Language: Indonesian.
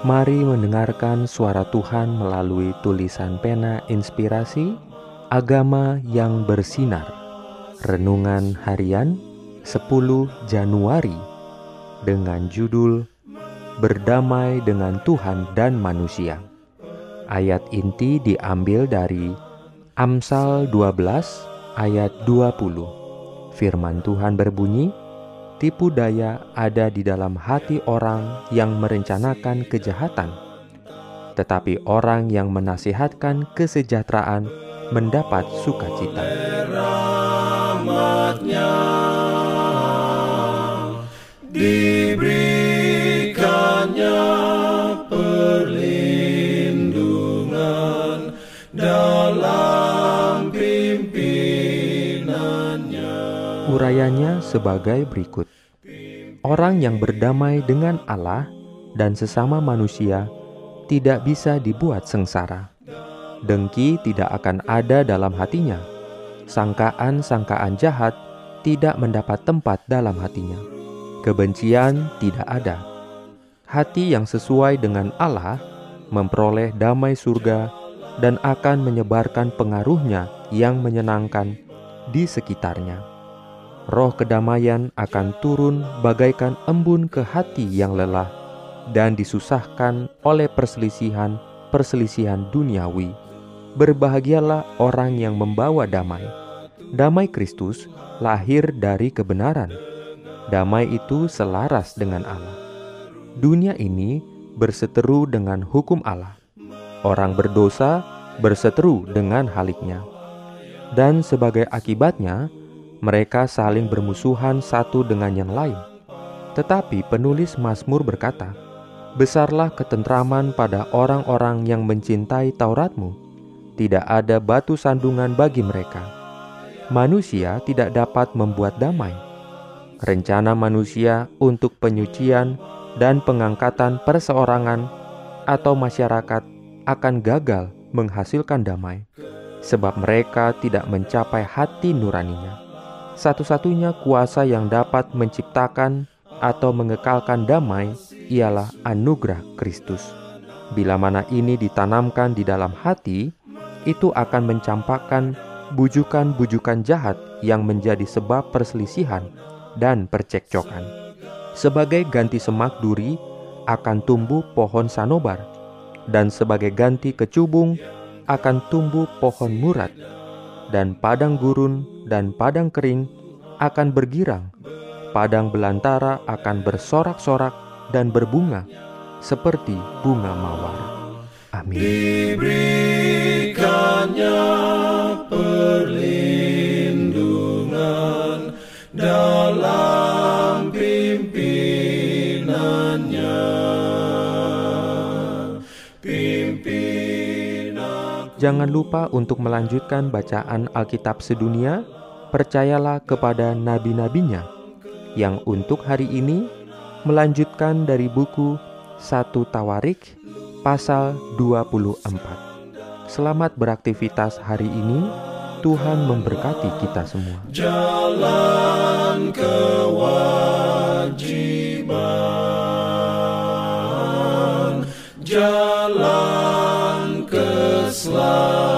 Mari mendengarkan suara Tuhan melalui tulisan pena inspirasi Agama yang bersinar. Renungan harian 10 Januari Dengan judul Berdamai dengan Tuhan dan manusia Ayat inti diambil dari Amsal 12 ayat 20 Firman Tuhan berbunyi tipu daya ada di dalam hati orang yang merencanakan kejahatan, tetapi orang yang menasihatkan kesejahteraan mendapat sukacita. Urayanya sebagai berikut. Orang yang berdamai dengan Allah dan sesama manusia tidak bisa dibuat sengsara. Dengki tidak akan ada dalam hatinya. Sangkaan-sangkaan jahat tidak mendapat tempat dalam hatinya. Kebencian tidak ada. Hati yang sesuai dengan Allah memperoleh damai surga dan akan menyebarkan pengaruhnya yang menyenangkan di sekitarnya roh kedamaian akan turun bagaikan embun ke hati yang lelah dan disusahkan oleh perselisihan-perselisihan duniawi. Berbahagialah orang yang membawa damai. Damai Kristus lahir dari kebenaran. Damai itu selaras dengan Allah. Dunia ini berseteru dengan hukum Allah. Orang berdosa berseteru dengan haliknya. Dan sebagai akibatnya, mereka saling bermusuhan satu dengan yang lain. Tetapi penulis Mazmur berkata, Besarlah ketentraman pada orang-orang yang mencintai Tauratmu. Tidak ada batu sandungan bagi mereka. Manusia tidak dapat membuat damai. Rencana manusia untuk penyucian dan pengangkatan perseorangan atau masyarakat akan gagal menghasilkan damai, sebab mereka tidak mencapai hati nuraninya satu-satunya kuasa yang dapat menciptakan atau mengekalkan damai ialah anugerah Kristus. Bila mana ini ditanamkan di dalam hati, itu akan mencampakkan bujukan-bujukan jahat yang menjadi sebab perselisihan dan percekcokan. Sebagai ganti semak duri akan tumbuh pohon sanobar, dan sebagai ganti kecubung akan tumbuh pohon murad dan padang gurun dan padang kering akan bergirang, padang belantara akan bersorak-sorak dan berbunga seperti bunga mawar. Amin. Diberikannya perlindungan dalam pimpinannya. Jangan lupa untuk melanjutkan bacaan Alkitab sedunia percayalah kepada nabi-nabinya yang untuk hari ini melanjutkan dari buku satu Tawarik pasal 24. Selamat beraktivitas hari ini. Tuhan memberkati kita semua. Jalan kewajiban, jalan keselamatan.